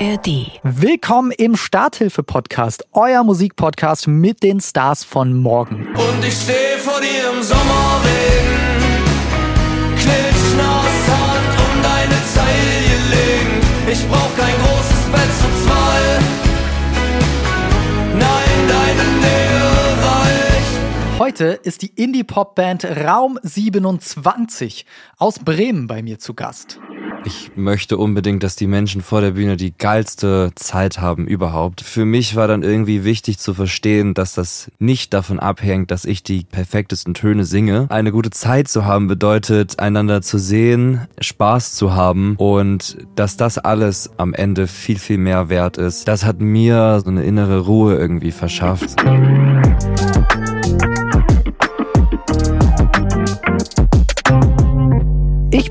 ARD. Willkommen im Starthilfe-Podcast, euer Musikpodcast mit den Stars von morgen. Und ich stehe vor dir im Sommerregen, klitschnass Hand um deine Zeile gelegen. Ich brauch kein großes Bett zu zwei. Nein, deine Nähe reicht. Heute ist die Indie-Pop-Band Raum 27 aus Bremen bei mir zu Gast. Ich möchte unbedingt, dass die Menschen vor der Bühne die geilste Zeit haben überhaupt. Für mich war dann irgendwie wichtig zu verstehen, dass das nicht davon abhängt, dass ich die perfektesten Töne singe. Eine gute Zeit zu haben bedeutet, einander zu sehen, Spaß zu haben und dass das alles am Ende viel, viel mehr wert ist. Das hat mir so eine innere Ruhe irgendwie verschafft.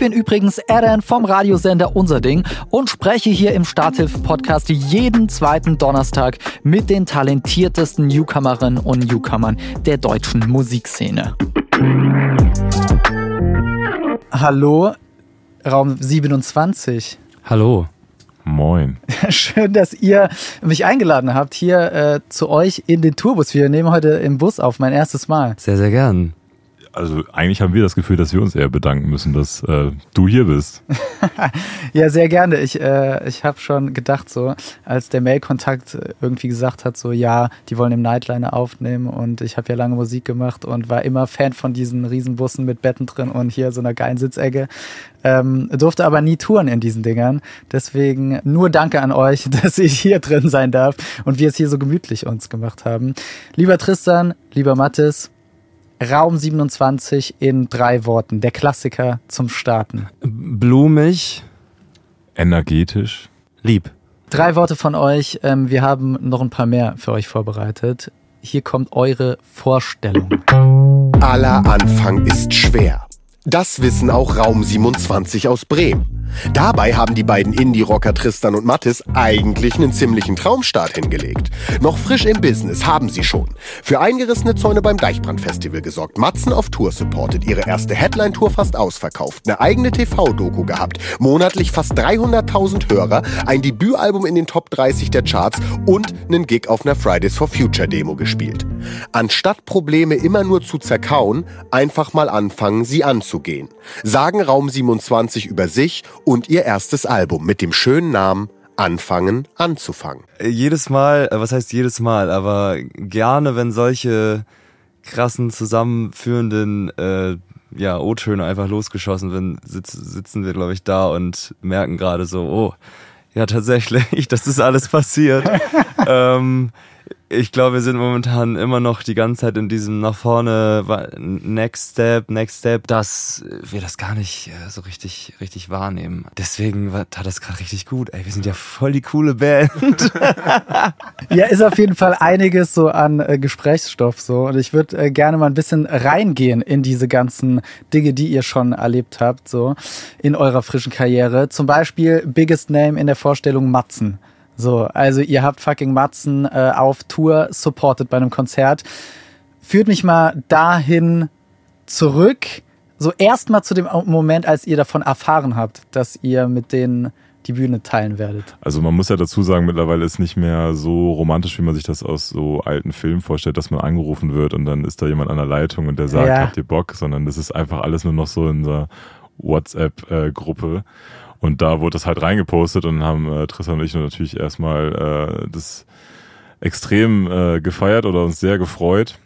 Bin übrigens Eren vom Radiosender Unser Ding und spreche hier im Starthilfe-Podcast jeden zweiten Donnerstag mit den talentiertesten Newcomerinnen und Newcomern der deutschen Musikszene. Hallo, Raum 27. Hallo. Moin. Schön, dass ihr mich eingeladen habt hier äh, zu euch in den Tourbus. Wir nehmen heute im Bus auf, mein erstes Mal. Sehr, sehr gern. Also eigentlich haben wir das Gefühl, dass wir uns eher bedanken müssen, dass äh, du hier bist. Ja, sehr gerne. Ich, äh, ich habe schon gedacht, so, als der Mailkontakt irgendwie gesagt hat, so, ja, die wollen im Nightliner aufnehmen und ich habe ja lange Musik gemacht und war immer Fan von diesen Riesenbussen mit Betten drin und hier so einer geilen Sitzecke. Ähm, durfte aber nie touren in diesen Dingern. Deswegen nur Danke an euch, dass ich hier drin sein darf und wir es hier so gemütlich uns gemacht haben. Lieber Tristan, lieber Mathis, Raum 27 in drei Worten. Der Klassiker zum Starten. Blumig, Energetisch. lieb. Drei Worte von euch. Ähm, wir haben noch ein paar mehr für euch vorbereitet. Hier kommt eure Vorstellung. Aller Anfang ist schwer. Das wissen auch Raum 27 aus Bremen. Dabei haben die beiden Indie-Rocker Tristan und Mattis eigentlich einen ziemlichen Traumstart hingelegt. Noch frisch im Business haben sie schon. Für eingerissene Zäune beim Deichbrand-Festival gesorgt, Matzen auf Tour supported, ihre erste Headline-Tour fast ausverkauft, eine eigene TV-Doku gehabt, monatlich fast 300.000 Hörer, ein Debütalbum in den Top 30 der Charts und einen Gig auf einer Fridays for Future Demo gespielt. Anstatt Probleme immer nur zu zerkauen, einfach mal anfangen, sie anzugehen. Sagen Raum 27 über sich und ihr erstes Album mit dem schönen Namen Anfangen anzufangen. Äh, Jedes Mal, äh, was heißt jedes Mal, aber gerne, wenn solche krassen zusammenführenden äh, ja, O-Töne einfach losgeschossen werden, sitz, sitzen wir, glaube ich, da und merken gerade so, oh, ja, tatsächlich, das ist alles passiert. ähm, ich glaube, wir sind momentan immer noch die ganze Zeit in diesem nach vorne, next step, next step, dass wir das gar nicht äh, so richtig, richtig wahrnehmen. Deswegen war, tat das gerade richtig gut. Ey, wir sind ja voll die coole Band. Ja, ist auf jeden Fall einiges so an äh, Gesprächsstoff so. Und ich würde äh, gerne mal ein bisschen reingehen in diese ganzen Dinge, die ihr schon erlebt habt, so in eurer frischen Karriere. Zum Beispiel Biggest Name in der Vorstellung Matzen. So, also ihr habt fucking Matzen äh, auf Tour supported bei einem Konzert. Führt mich mal dahin zurück, so erstmal zu dem Moment, als ihr davon erfahren habt, dass ihr mit denen die Bühne teilen werdet. Also man muss ja dazu sagen, mittlerweile ist nicht mehr so romantisch, wie man sich das aus so alten Filmen vorstellt, dass man angerufen wird und dann ist da jemand an der Leitung und der sagt, Ja. habt ihr Bock? Sondern das ist einfach alles nur noch so in der WhatsApp-Gruppe. Und da wurde das halt reingepostet und haben äh, Tristan und ich natürlich erstmal äh, das extrem äh, gefeiert oder uns sehr gefreut.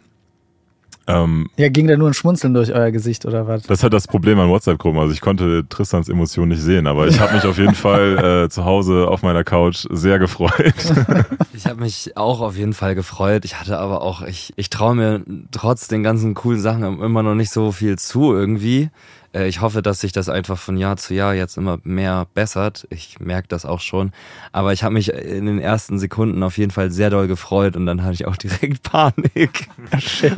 Ähm, Ja, ging da nur ein Schmunzeln durch euer Gesicht oder was? Das ist halt das Problem an WhatsApp-Gruppen. Also ich konnte Tristans Emotionen nicht sehen, aber ich habe mich auf jeden Fall äh, zu Hause auf meiner Couch sehr gefreut. Ich habe mich auch auf jeden Fall gefreut. Ich hatte aber auch, ich, ich traue mir trotz den ganzen coolen Sachen immer noch nicht so viel zu irgendwie. Äh, Ich hoffe, dass sich das einfach von Jahr zu Jahr jetzt immer mehr bessert. Ich merke das auch schon. Aber ich habe mich in den ersten Sekunden auf jeden Fall sehr doll gefreut und dann hatte ich auch direkt Panik.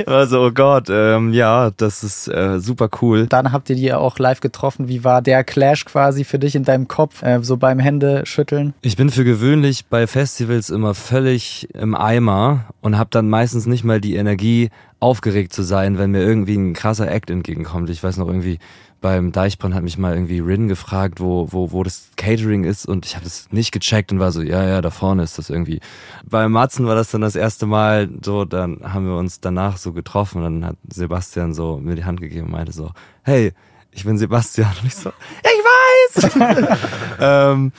Also, oh Gott, ähm, ja, das ist äh, super cool. Dann habt ihr die ja auch live getroffen. Wie war der Clash quasi für dich in deinem Kopf, äh, so beim Händeschütteln? Ich bin für gewöhnlich bei Festivals immer völlig im Eimer und habe dann meistens nicht mal die Energie, aufgeregt zu sein, wenn mir irgendwie ein krasser Act entgegenkommt. Ich weiß noch irgendwie beim Deichbrand hat mich mal irgendwie Rin gefragt, wo, wo, wo das Catering ist und ich habe das nicht gecheckt und war so, ja, ja, da vorne ist das irgendwie. Bei Matzen war das dann das erste Mal so, dann haben wir uns danach so getroffen und dann hat Sebastian so mir die Hand gegeben und meinte so, hey, ich bin Sebastian. Und ich so, ja, ich weiß! ähm,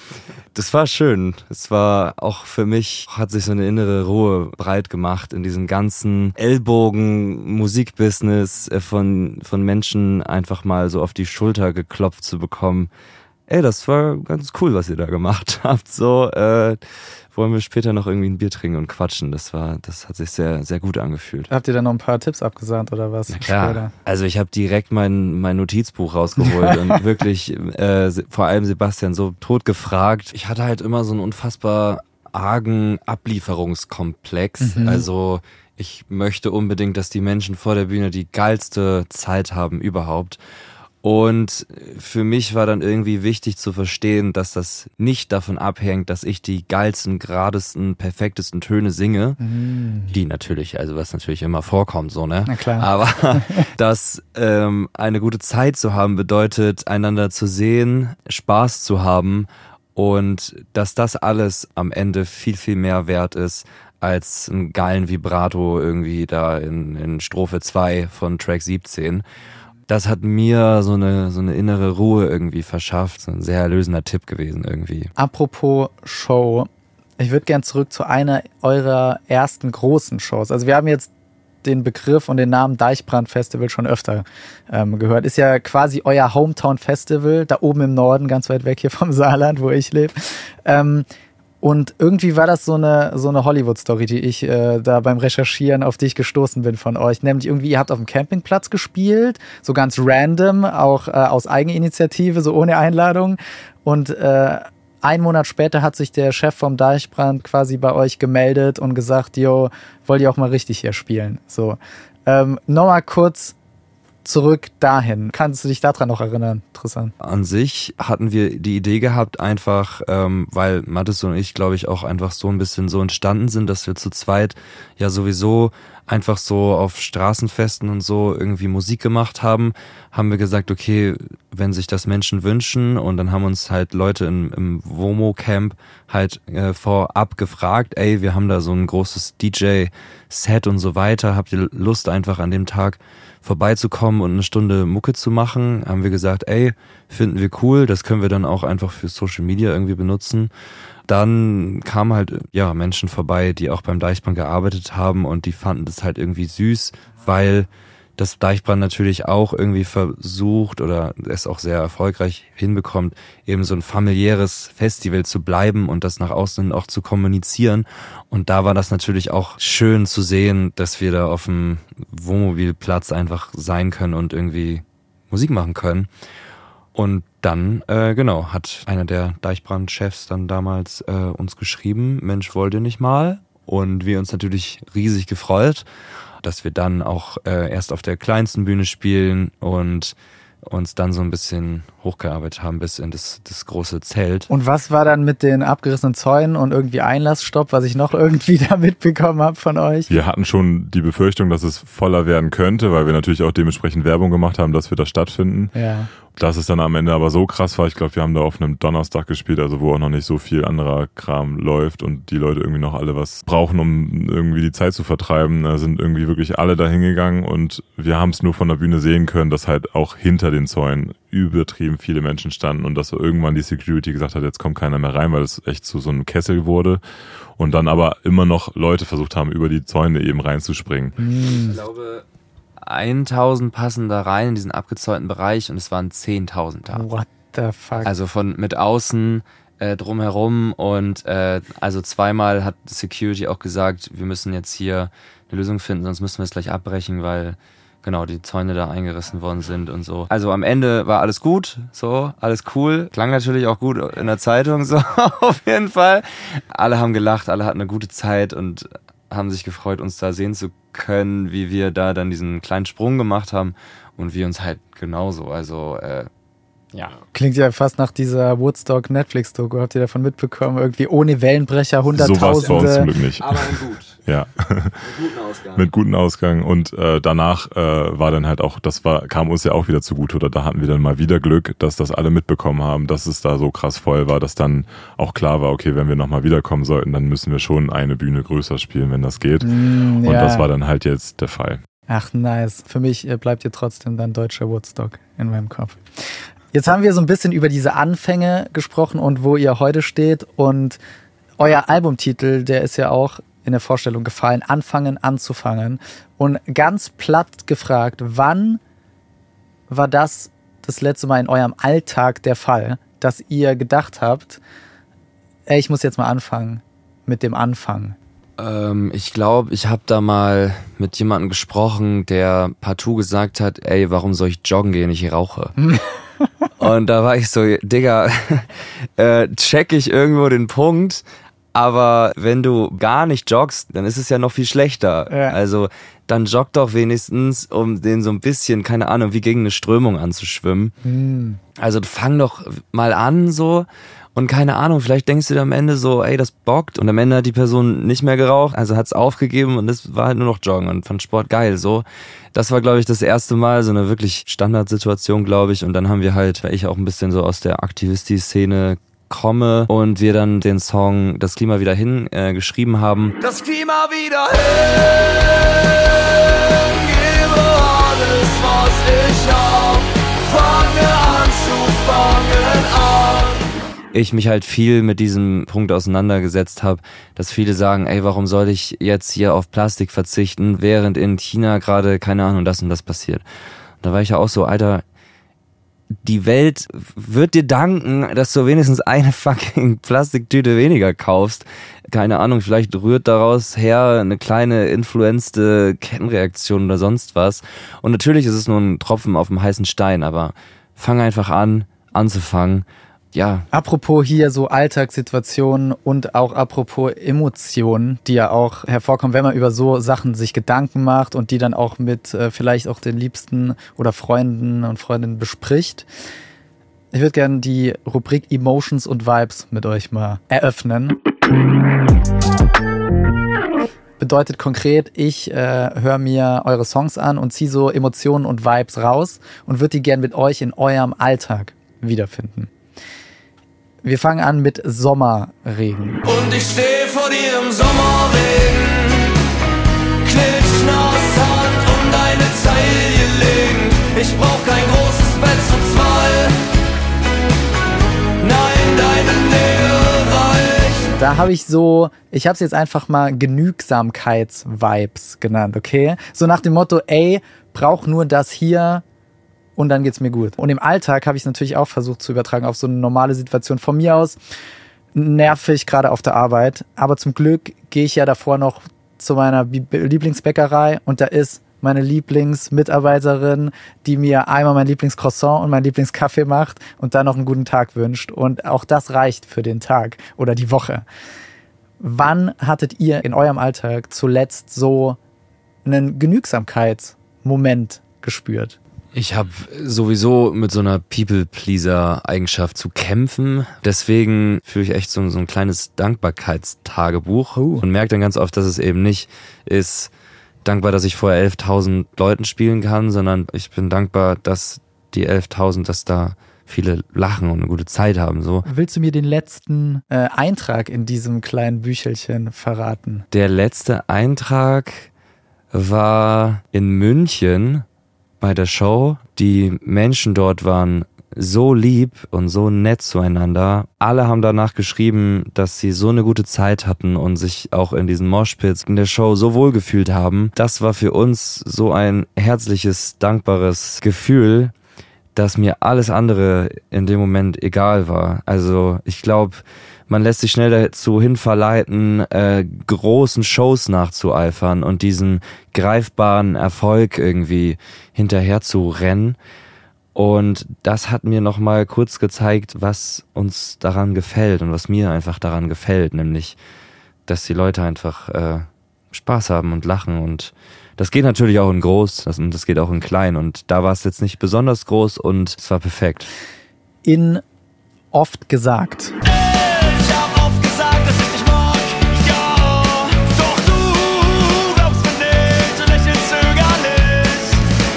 das war schön. Es war auch für mich, hat sich so eine innere Ruhe breit gemacht in diesem ganzen Ellbogen-Musikbusiness äh, von, von Menschen einfach mal so auf die Schulter geklopft zu bekommen. Ey, das war ganz cool, was ihr da gemacht habt. So, äh, wollen wir später noch irgendwie ein Bier trinken und quatschen. Das war, das hat sich sehr, sehr gut angefühlt. Habt ihr dann noch ein paar Tipps abgesandt oder was? Na klar. Also ich habe direkt mein, mein Notizbuch rausgeholt und wirklich äh, vor allem Sebastian so tot gefragt. Ich hatte halt immer so einen unfassbar argen Ablieferungskomplex. Mhm. Also ich möchte unbedingt, dass die Menschen vor der Bühne die geilste Zeit haben überhaupt. Und für mich war dann irgendwie wichtig zu verstehen, dass das nicht davon abhängt, dass ich die geilsten, geradesten, perfektesten Töne singe. Die natürlich, also was natürlich immer vorkommt, so, ne? Na klar. Aber dass ähm, eine gute Zeit zu haben bedeutet, einander zu sehen, Spaß zu haben und dass das alles am Ende viel, viel mehr wert ist als einen geilen Vibrato irgendwie da in, in Strophe 2 von Track 17 das hat mir so eine, so eine innere Ruhe irgendwie verschafft. So ein sehr erlösender Tipp gewesen irgendwie. Apropos Show, ich würde gern zurück zu einer eurer ersten großen Shows. Also wir haben jetzt den Begriff und den Namen Deichbrand Festival schon öfter ähm, gehört. Ist ja quasi euer Hometown Festival, da oben im Norden, ganz weit weg hier vom Saarland, wo ich lebe. Ähm, und irgendwie war das so eine, so eine Hollywood-Story, die ich äh, da beim Recherchieren auf dich gestoßen bin von euch. Nämlich irgendwie, ihr habt auf dem Campingplatz gespielt, so ganz random, auch äh, aus Eigeninitiative, so ohne Einladung. Und äh, ein Monat später hat sich der Chef vom Deichbrand quasi bei euch gemeldet und gesagt, yo, wollt ihr auch mal richtig hier spielen? So. Ähm, Nochmal kurz zurück dahin. Kannst du dich daran noch erinnern, Tristan? An sich hatten wir die Idee gehabt, einfach, ähm, weil Mathis und ich, glaube ich, auch einfach so ein bisschen so entstanden sind, dass wir zu zweit ja sowieso einfach so auf Straßenfesten und so irgendwie Musik gemacht haben, haben wir gesagt, okay, wenn sich das Menschen wünschen und dann haben uns halt Leute im, im Womo-Camp halt äh, vorab gefragt, ey, wir haben da so ein großes DJ-Set und so weiter, habt ihr Lust einfach an dem Tag vorbeizukommen und eine Stunde Mucke zu machen, haben wir gesagt, ey, finden wir cool, das können wir dann auch einfach für Social Media irgendwie benutzen. Dann kamen halt ja Menschen vorbei, die auch beim Deichbrand gearbeitet haben und die fanden das halt irgendwie süß, weil das Deichbrand natürlich auch irgendwie versucht oder es auch sehr erfolgreich hinbekommt, eben so ein familiäres Festival zu bleiben und das nach außen auch zu kommunizieren. Und da war das natürlich auch schön zu sehen, dass wir da auf dem Wohnmobilplatz einfach sein können und irgendwie Musik machen können. Und dann, äh, genau, hat einer der Deichbrand-Chefs dann damals äh, uns geschrieben, Mensch, wollt ihr nicht mal? Und wir uns natürlich riesig gefreut dass wir dann auch äh, erst auf der kleinsten Bühne spielen und uns dann so ein bisschen hochgearbeitet haben bis in das, das große Zelt. Und was war dann mit den abgerissenen Zäunen und irgendwie Einlassstopp, was ich noch irgendwie da mitbekommen habe von euch? Wir hatten schon die Befürchtung, dass es voller werden könnte, weil wir natürlich auch dementsprechend Werbung gemacht haben, dass wir da stattfinden. Ja. Dass es dann am Ende aber so krass war, ich glaube, wir haben da auf einem Donnerstag gespielt, also wo auch noch nicht so viel anderer Kram läuft und die Leute irgendwie noch alle was brauchen, um irgendwie die Zeit zu vertreiben. Da sind irgendwie wirklich alle da hingegangen und wir haben es nur von der Bühne sehen können, dass halt auch hinter den Zäunen übertrieben viele Menschen standen und dass so irgendwann die Security gesagt hat, jetzt kommt keiner mehr rein, weil es echt zu so einem Kessel wurde und dann aber immer noch Leute versucht haben, über die Zäune eben reinzuspringen. Ich glaube, 1000 passen da rein in diesen abgezäunten Bereich und es waren 10.000 da. What the fuck? Also von mit außen äh, drumherum und äh, also zweimal hat Security auch gesagt, wir müssen jetzt hier eine Lösung finden, sonst müssen wir es gleich abbrechen, weil genau die Zäune da eingerissen worden sind und so. Also am Ende war alles gut, so alles cool, klang natürlich auch gut in der Zeitung so auf jeden Fall. Alle haben gelacht, alle hatten eine gute Zeit und haben sich gefreut, uns da sehen zu können, wie wir da dann diesen kleinen Sprung gemacht haben und wir uns halt genauso. Also äh, Ja. Klingt ja fast nach dieser Woodstock Netflix-Doku. Habt ihr davon mitbekommen? Irgendwie ohne Wellenbrecher, So war es bei uns zum Hunderttausende. Glück nicht. Aber gut. Ja, Guten Ausgang. mit gutem Ausgang. Und äh, danach äh, war dann halt auch, das war, kam uns ja auch wieder zugute, oder da hatten wir dann mal wieder Glück, dass das alle mitbekommen haben, dass es da so krass voll war, dass dann auch klar war, okay, wenn wir nochmal wiederkommen sollten, dann müssen wir schon eine Bühne größer spielen, wenn das geht. Mm, Und ja. das war dann halt jetzt der Fall. Ach, nice. Für mich äh, bleibt ihr trotzdem dann deutscher Woodstock in meinem Kopf. Jetzt haben wir so ein bisschen über diese Anfänge gesprochen und wo ihr heute steht. Und euer Albumtitel, der ist ja auch in der Vorstellung gefallen, Anfangen anzufangen. Und ganz platt gefragt, wann war das das letzte Mal in eurem Alltag der Fall, dass ihr gedacht habt, ey, ich muss jetzt mal anfangen mit dem Anfang? Ähm, ich glaube, ich habe da mal mit jemandem gesprochen, der partout gesagt hat, ey, warum soll ich joggen gehen, ich rauche. Und da war ich so, Digga, äh, check ich irgendwo den Punkt, aber wenn du gar nicht joggst, dann ist es ja noch viel schlechter. Ja. Also dann jogg doch wenigstens, um den so ein bisschen, keine Ahnung, wie gegen eine Strömung anzuschwimmen. Also fang doch mal an so und keine Ahnung, vielleicht denkst du dir am Ende so, ey, das bockt und am Ende hat die Person nicht mehr geraucht, also hat's aufgegeben und es war halt nur noch Joggen und fand Sport geil so. Das war glaube ich das erste Mal so eine wirklich Standardsituation, glaube ich und dann haben wir halt, weil ich auch ein bisschen so aus der Aktivisti-Szene komme und wir dann den Song Das Klima wieder hin äh, geschrieben haben. Das Klima wieder hin, Ich mich halt viel mit diesem Punkt auseinandergesetzt habe, dass viele sagen, ey, warum soll ich jetzt hier auf Plastik verzichten, während in China gerade, keine Ahnung, das und das passiert. Da war ich ja auch so, Alter, die Welt wird dir danken, dass du wenigstens eine fucking Plastiktüte weniger kaufst. Keine Ahnung, vielleicht rührt daraus her eine kleine influenzte Kettenreaktion oder sonst was. Und natürlich ist es nur ein Tropfen auf dem heißen Stein, aber fang einfach an, anzufangen. Ja, Apropos hier so Alltagssituationen und auch apropos Emotionen, die ja auch hervorkommen, wenn man über so Sachen sich Gedanken macht und die dann auch mit äh, vielleicht auch den Liebsten oder Freunden und Freundinnen bespricht. Ich würde gerne die Rubrik Emotions und Vibes mit euch mal eröffnen. Bedeutet konkret, ich äh, höre mir eure Songs an und ziehe so Emotionen und Vibes raus und würde die gern mit euch in eurem Alltag wiederfinden. Wir fangen an mit Sommerregen. Und ich steh vor dir im Sommerregen, klitschnass Hand um deine Zeile legen. Ich brauch kein großes Bett zu zwei. Nein, deine Nähe reicht. Da habe ich so, ich habe es jetzt einfach mal Genügsamkeits-Vibes genannt, okay? So nach dem Motto, ey, brauch nur das hier und dann geht's mir gut. Und im Alltag habe ich natürlich auch versucht zu übertragen auf so eine normale Situation von mir aus. Nervig, gerade auf der Arbeit. Aber zum Glück gehe ich ja davor noch zu meiner Lieblingsbäckerei und da ist meine Lieblingsmitarbeiterin, die mir einmal mein Lieblingscroissant und mein Lieblingskaffee macht und dann noch einen guten Tag wünscht. Und auch das reicht für den Tag oder die Woche. Wann hattet ihr in eurem Alltag zuletzt so einen Genügsamkeitsmoment gespürt? Ich habe sowieso mit so einer People-Pleaser-Eigenschaft zu kämpfen. Deswegen führe ich echt so, so ein kleines Dankbarkeitstagebuch Uh. und merke dann ganz oft, dass es eben nicht ist dankbar, dass ich vor 11.000 Leuten spielen kann, sondern ich bin dankbar, dass die 11.000, dass da viele lachen und eine gute Zeit haben. So Willst du mir den letzten äh, Eintrag in diesem kleinen Büchelchen verraten? Der letzte Eintrag war in München bei der Show. Die Menschen dort waren so lieb und so nett zueinander. Alle haben danach geschrieben, dass sie so eine gute Zeit hatten und sich auch in diesen Moshpits in der Show so wohl gefühlt haben. Das war für uns so ein herzliches, dankbares Gefühl, dass mir alles andere in dem Moment egal war. Also ich glaube, man lässt sich schnell dazu hinverleiten, äh, großen Shows nachzueifern und diesen greifbaren Erfolg irgendwie hinterher zu rennen. Und das hat mir nochmal kurz gezeigt, was uns daran gefällt und was mir einfach daran gefällt, nämlich, dass die Leute einfach äh, Spaß haben und lachen und das geht natürlich auch in groß das, und das geht auch in klein und da war es jetzt nicht besonders groß und es war perfekt. in oft gesagt.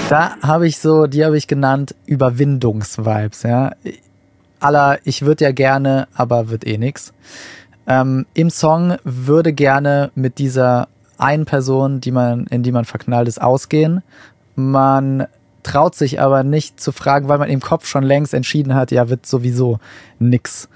Da habe ich so, die habe ich genannt, Überwindungsvibes, ja. Aller, ich würde ja gerne, aber wird eh nix. Ähm, Im Song würde gerne mit dieser einen Person, die man, in die man verknallt ist, ausgehen. Man traut sich aber nicht zu fragen, weil man im Kopf schon längst entschieden hat, ja, wird sowieso nix.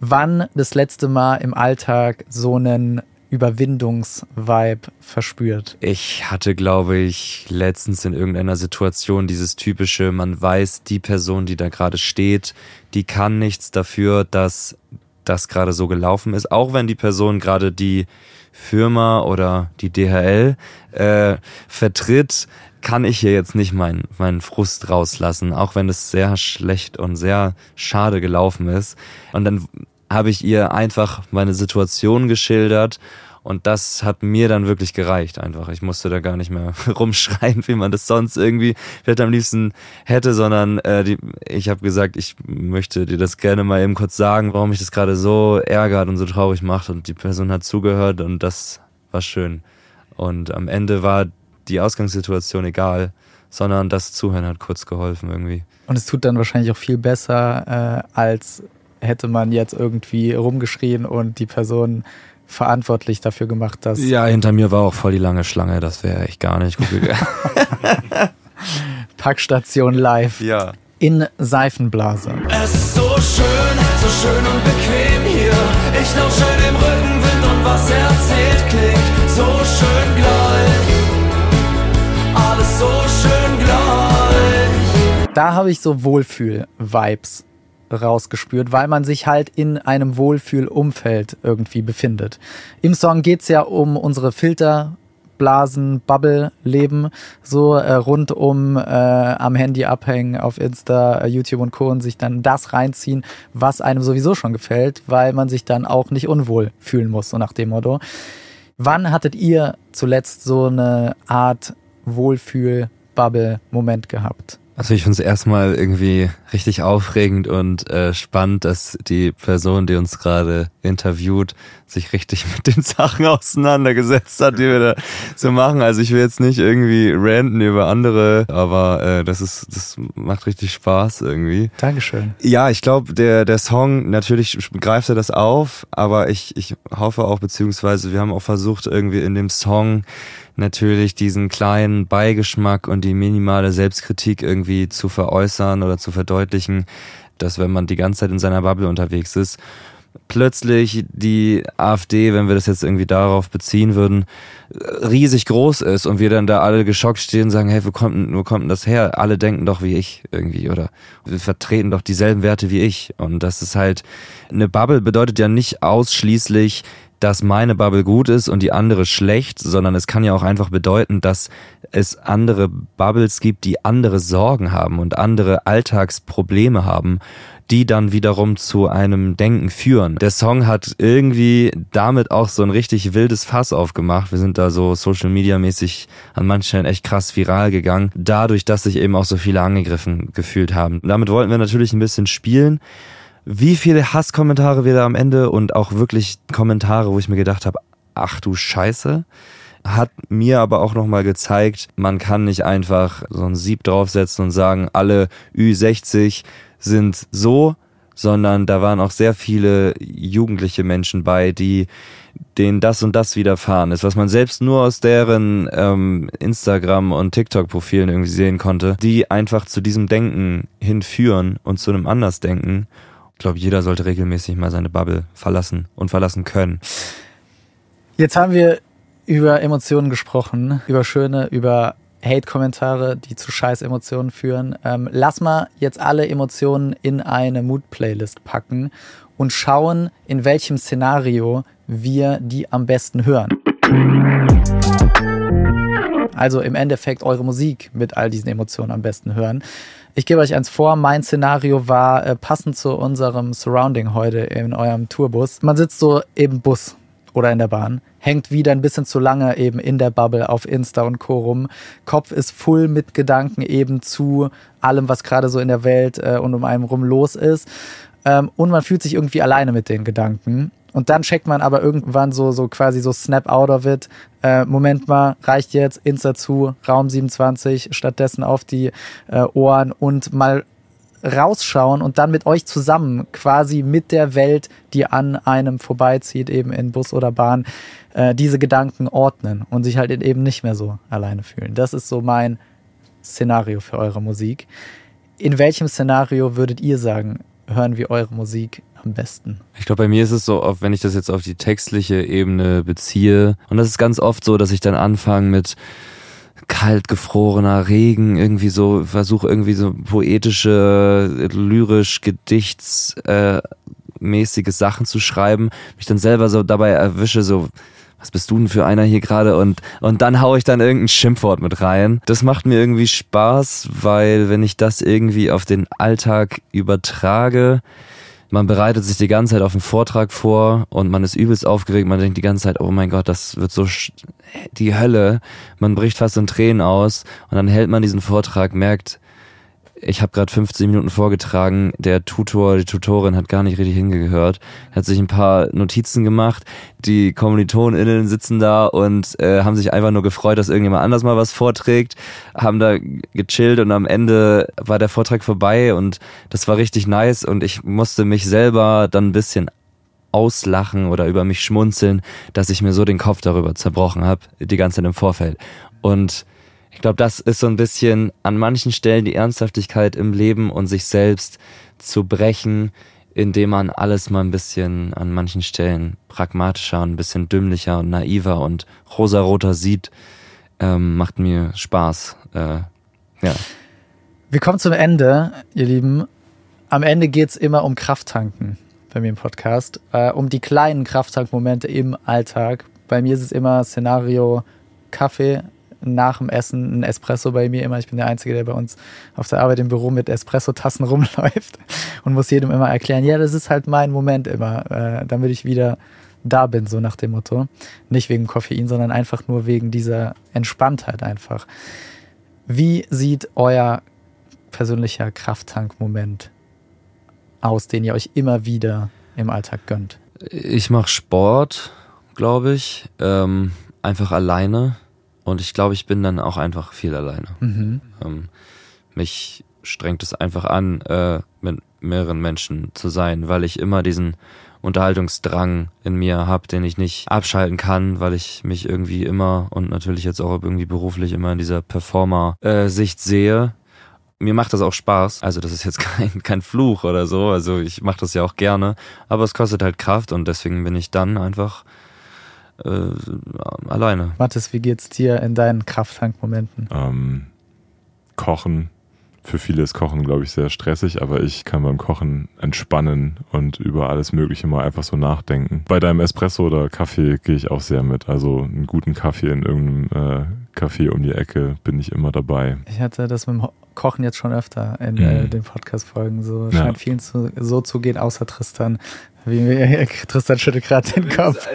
Wann das letzte Mal im Alltag so einen Überwindungsvibe verspürt? Ich hatte, glaube ich, letztens in irgendeiner Situation dieses typische, man weiß, die Person, die da gerade steht, die kann nichts dafür, dass das gerade so gelaufen ist, auch wenn die Person gerade die Firma oder die DHL äh, vertritt, kann ich hier jetzt nicht meinen meinen Frust rauslassen, auch wenn es sehr schlecht und sehr schade gelaufen ist. Und dann habe ich ihr einfach meine Situation geschildert und das hat mir dann wirklich gereicht einfach. Ich musste da gar nicht mehr rumschreien, wie man das sonst irgendwie vielleicht am liebsten hätte, sondern äh, die, ich habe gesagt, ich möchte dir das gerne mal eben kurz sagen, warum mich das gerade so ärgert und so traurig macht. Und die Person hat zugehört und das war schön. Und am Ende war die Ausgangssituation egal, sondern das Zuhören hat kurz geholfen irgendwie. Und es tut dann wahrscheinlich auch viel besser, äh, als hätte man jetzt irgendwie rumgeschrien und die Person verantwortlich dafür gemacht, dass Ja, hinter mir war auch voll die lange Schlange, das wäre echt gar nicht gut gegangen. Packstation live ja. in Seifenblase. Es ist so schön, so schön und bequem hier. Ich lausche dem Rückenwind und was er erzählt klingt so schön gleich. Alles so schön gleich. Da habe ich so Wohlfühl-Vibes rausgespürt, weil man sich halt in einem Wohlfühl-Umfeld irgendwie befindet. Im Song geht's ja um unsere Filter. Blasen, Bubble leben, so äh, rund um äh, am Handy abhängen, auf Insta, äh, YouTube und Co. und sich dann das reinziehen, was einem sowieso schon gefällt, weil man sich dann auch nicht unwohl fühlen muss, so nach dem Motto. Wann hattet ihr zuletzt so eine Art Wohlfühl-Bubble-Moment gehabt? Also ich finde es erstmal irgendwie richtig aufregend und äh, spannend, dass die Person, die uns gerade interviewt, sich richtig mit den Sachen auseinandergesetzt hat, die wir da so machen. Also ich will jetzt nicht irgendwie ranten über andere, aber äh, das ist, das macht richtig Spaß irgendwie. Dankeschön. Ja, ich glaube, der, der Song, natürlich greift er das auf, aber ich, ich hoffe auch, beziehungsweise wir haben auch versucht, irgendwie in dem Song natürlich diesen kleinen Beigeschmack und die minimale Selbstkritik irgendwie zu veräußern oder zu verdeutlichen, dass wenn man die ganze Zeit in seiner Bubble unterwegs ist, plötzlich die AfD, wenn wir das jetzt irgendwie darauf beziehen würden, riesig groß ist und wir dann da alle geschockt stehen und sagen, hey, wo kommt, denn- wo kommt denn das her? Alle denken doch wie ich irgendwie oder wir vertreten doch dieselben Werte wie ich. Und das ist halt, eine Bubble bedeutet ja nicht ausschließlich, dass meine Bubble gut ist und die andere schlecht, sondern es kann ja auch einfach bedeuten, dass es andere Bubbles gibt, die andere Sorgen haben und andere Alltagsprobleme haben, die dann wiederum zu einem Denken führen. Der Song hat irgendwie damit auch so ein richtig wildes Fass aufgemacht. Wir sind da so Social Media mäßig an manchen Stellen echt krass viral gegangen, dadurch, dass sich eben auch so viele angegriffen gefühlt haben. Damit wollten wir natürlich ein bisschen spielen wie viele Hasskommentare wir da am Ende und auch wirklich Kommentare, wo ich mir gedacht habe, ach du Scheiße, hat mir aber auch nochmal gezeigt, man kann nicht einfach so ein Sieb draufsetzen und sagen, alle Ü60 sind so, sondern da waren auch sehr viele jugendliche Menschen bei, die denen das und das widerfahren ist, was man selbst nur aus deren ähm, Instagram- und TikTok-Profilen irgendwie sehen konnte, die einfach zu diesem Denken hinführen und zu einem Andersdenken. Ich glaube, jeder sollte regelmäßig mal seine Bubble verlassen und verlassen können. Jetzt haben wir über Emotionen gesprochen, über schöne, über Hate-Kommentare, die zu scheiß Emotionen führen. Ähm, lass mal jetzt alle Emotionen in eine Mood-Playlist packen und schauen, in welchem Szenario wir die am besten hören. Also im Endeffekt eure Musik mit all diesen Emotionen am besten hören. Ich gebe euch eins vor, mein Szenario war äh, passend zu unserem Surrounding heute in eurem Tourbus. Man sitzt so im Bus oder in der Bahn, hängt wieder ein bisschen zu lange eben in der Bubble auf Insta und Co. rum. Kopf ist voll mit Gedanken eben zu allem, was gerade so in der Welt äh, und um einen rum los ist. Ähm, und man fühlt sich irgendwie alleine mit den Gedanken. Und dann checkt man aber irgendwann so, so quasi so snap out of it. Äh, Moment mal, reicht jetzt, Insta zu, Raum 27, stattdessen auf die äh, Ohren und mal rausschauen und dann mit euch zusammen quasi mit der Welt, die an einem vorbeizieht, eben in Bus oder Bahn, äh, diese Gedanken ordnen und sich halt eben nicht mehr so alleine fühlen. Das ist so mein Szenario für eure Musik. In welchem Szenario würdet ihr sagen, hören wir eure Musik am besten? Ich glaube, bei mir ist es so, wenn ich das jetzt auf die textliche Ebene beziehe, und das ist ganz oft so, dass ich dann anfange mit kalt gefrorener Regen, irgendwie so, versuche irgendwie so poetische, lyrisch, gedichtsmäßige äh, mäßige Sachen zu schreiben, mich dann selber so dabei erwische, so, was bist du denn für einer hier gerade? Und, und dann hau ich dann irgendein Schimpfwort mit rein. Das macht mir irgendwie Spaß, weil wenn ich das irgendwie auf den Alltag übertrage, man bereitet sich die ganze Zeit auf einen Vortrag vor und man ist übelst aufgeregt, man denkt die ganze Zeit, oh mein Gott, das wird so die Hölle. Man bricht fast in Tränen aus und dann hält man diesen Vortrag, merkt, ich habe gerade 15 Minuten vorgetragen, der Tutor, die Tutorin hat gar nicht richtig hingehört, hat sich ein paar Notizen gemacht, die KommilitonInnen sitzen da und äh, haben sich einfach nur gefreut, dass irgendjemand anders mal was vorträgt, haben da gechillt und am Ende war der Vortrag vorbei und das war richtig nice. Und ich musste mich selber dann ein bisschen auslachen oder über mich schmunzeln, dass ich mir so den Kopf darüber zerbrochen habe, die ganze Zeit im Vorfeld. Und ich glaube, das ist so ein bisschen an manchen Stellen die Ernsthaftigkeit im Leben und sich selbst zu brechen, indem man alles mal ein bisschen an manchen Stellen pragmatischer und ein bisschen dümmlicher und naiver und rosaroter sieht, ähm, macht mir Spaß. Äh, ja. Wir kommen zum Ende, ihr Lieben. Am Ende geht's immer um Krafttanken bei mir im Podcast, äh, um die kleinen Krafttankmomente im Alltag. Bei mir ist es immer Szenario Kaffee, nach dem Essen ein Espresso bei mir immer. Ich bin der Einzige, der bei uns auf der Arbeit im Büro mit Espresso-Tassen rumläuft und muss jedem immer erklären, ja, das ist halt mein Moment immer, äh, damit ich wieder da bin, so nach dem Motto. Nicht wegen Koffein, sondern einfach nur wegen dieser Entspanntheit einfach. Wie sieht euer persönlicher Krafttank-Moment aus, den ihr euch immer wieder im Alltag gönnt? Ich mache Sport, glaube ich, ähm, einfach alleine. Und ich glaube, ich bin dann auch einfach viel alleine. Mhm. Ähm, mich strengt es einfach an, äh, mit mehreren Menschen zu sein, weil ich immer diesen Unterhaltungsdrang in mir habe, den ich nicht abschalten kann, weil ich mich irgendwie immer und natürlich jetzt auch irgendwie beruflich immer in dieser Performer-Sicht sehe. Mir macht das auch Spaß. Also das ist jetzt kein, kein Fluch oder so. Also ich mache das ja auch gerne. Aber es kostet halt Kraft und deswegen bin ich dann einfach äh, alleine. Mathis, wie geht's dir in deinen Krafttankmomenten? Ähm, Kochen. Für viele ist Kochen, glaube ich, sehr stressig, aber ich kann beim Kochen entspannen und über alles Mögliche mal einfach so nachdenken. Bei deinem Espresso oder Kaffee gehe ich auch sehr mit. Also einen guten Kaffee in irgendeinem äh, Café um die Ecke bin ich immer dabei. Ich hatte das mit dem Kochen jetzt schon öfter in äh, mhm. den Podcast-Folgen. So scheint ja. vielen zu, so zu gehen, außer Tristan. Wie, Tristan schüttelt gerade den Kopf.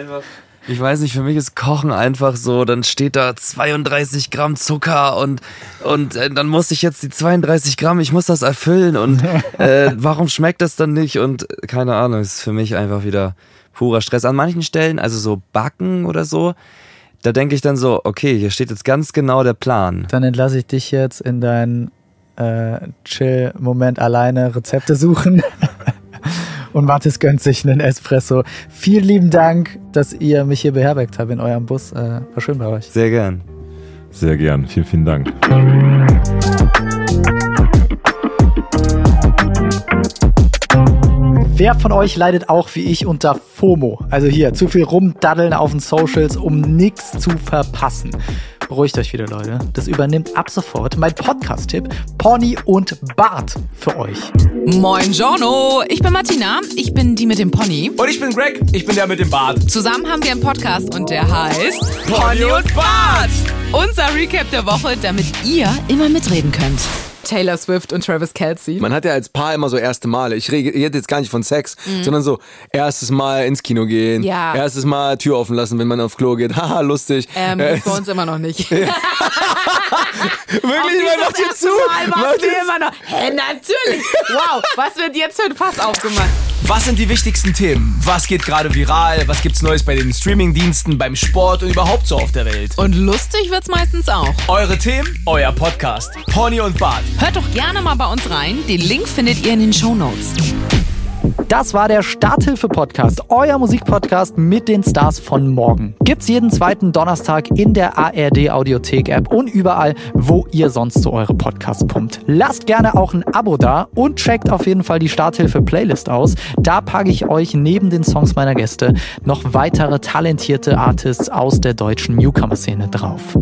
Ich weiß nicht, für mich ist Kochen einfach so, dann steht da 32 Gramm Zucker und, und äh, dann muss ich jetzt die 32 Gramm, ich muss das erfüllen und äh, warum schmeckt das dann nicht? Und keine Ahnung, ist für mich einfach wieder purer Stress. An manchen Stellen, also so Backen oder so, da denke ich dann so, okay, hier steht jetzt ganz genau der Plan. Dann entlasse ich dich jetzt in deinen äh, Chill-Moment alleine Rezepte suchen. und Mathis gönnt sich einen Espresso. Vielen lieben Dank, dass ihr mich hier beherbergt habt in eurem Bus. Äh, war schön bei euch. Sehr gern. Sehr gern. Vielen, vielen Dank. Wer von euch leidet auch wie ich unter FOMO? Also hier, zu viel rumdaddeln auf den Socials, um nichts zu verpassen. Beruhigt euch wieder, Leute. Das übernimmt ab sofort mein Podcast-Tipp Pony und Bart für euch. Moin Giorno, ich bin Martina, ich bin die mit dem Pony. Und ich bin Greg, ich bin der mit dem Bart. Zusammen haben wir einen Podcast und der heißt Pony und Bart. Unser Recap der Woche, damit ihr immer mitreden könnt. Taylor Swift und Travis Kelsey. Man hat ja als Paar immer so erste Male. Ich rede jetzt gar nicht von Sex, sondern so erstes Mal ins Kino gehen, Mhm. Ja. erstes Mal Tür offen lassen, wenn man auf Klo geht. Haha, lustig. Ähm, Äh, ist bei uns immer noch nicht. wirklich, man macht hier zu. Mal Macht wir immer noch. Hä, natürlich. Wow, was wird jetzt für ein Fass aufgemacht? Was sind die wichtigsten Themen? Was geht gerade viral? Was gibt's Neues bei den Streamingdiensten, beim Sport und überhaupt so auf der Welt? Und lustig wird's meistens auch. Eure Themen, euer Podcast. Pony und Bart. Hört doch gerne mal bei uns rein. Den Link findet ihr in den Shownotes. Das war der Starthilfe-Podcast, euer Musikpodcast mit den Stars von morgen. Gibt's jeden zweiten Donnerstag in der ARD-Audiothek-App und überall, wo ihr sonst so eure Podcasts pumpt. Lasst gerne auch ein Abo da und checkt auf jeden Fall die Starthilfe-Playlist aus. Da packe ich euch neben den Songs meiner Gäste noch weitere talentierte Artists aus der deutschen Newcomer-Szene drauf.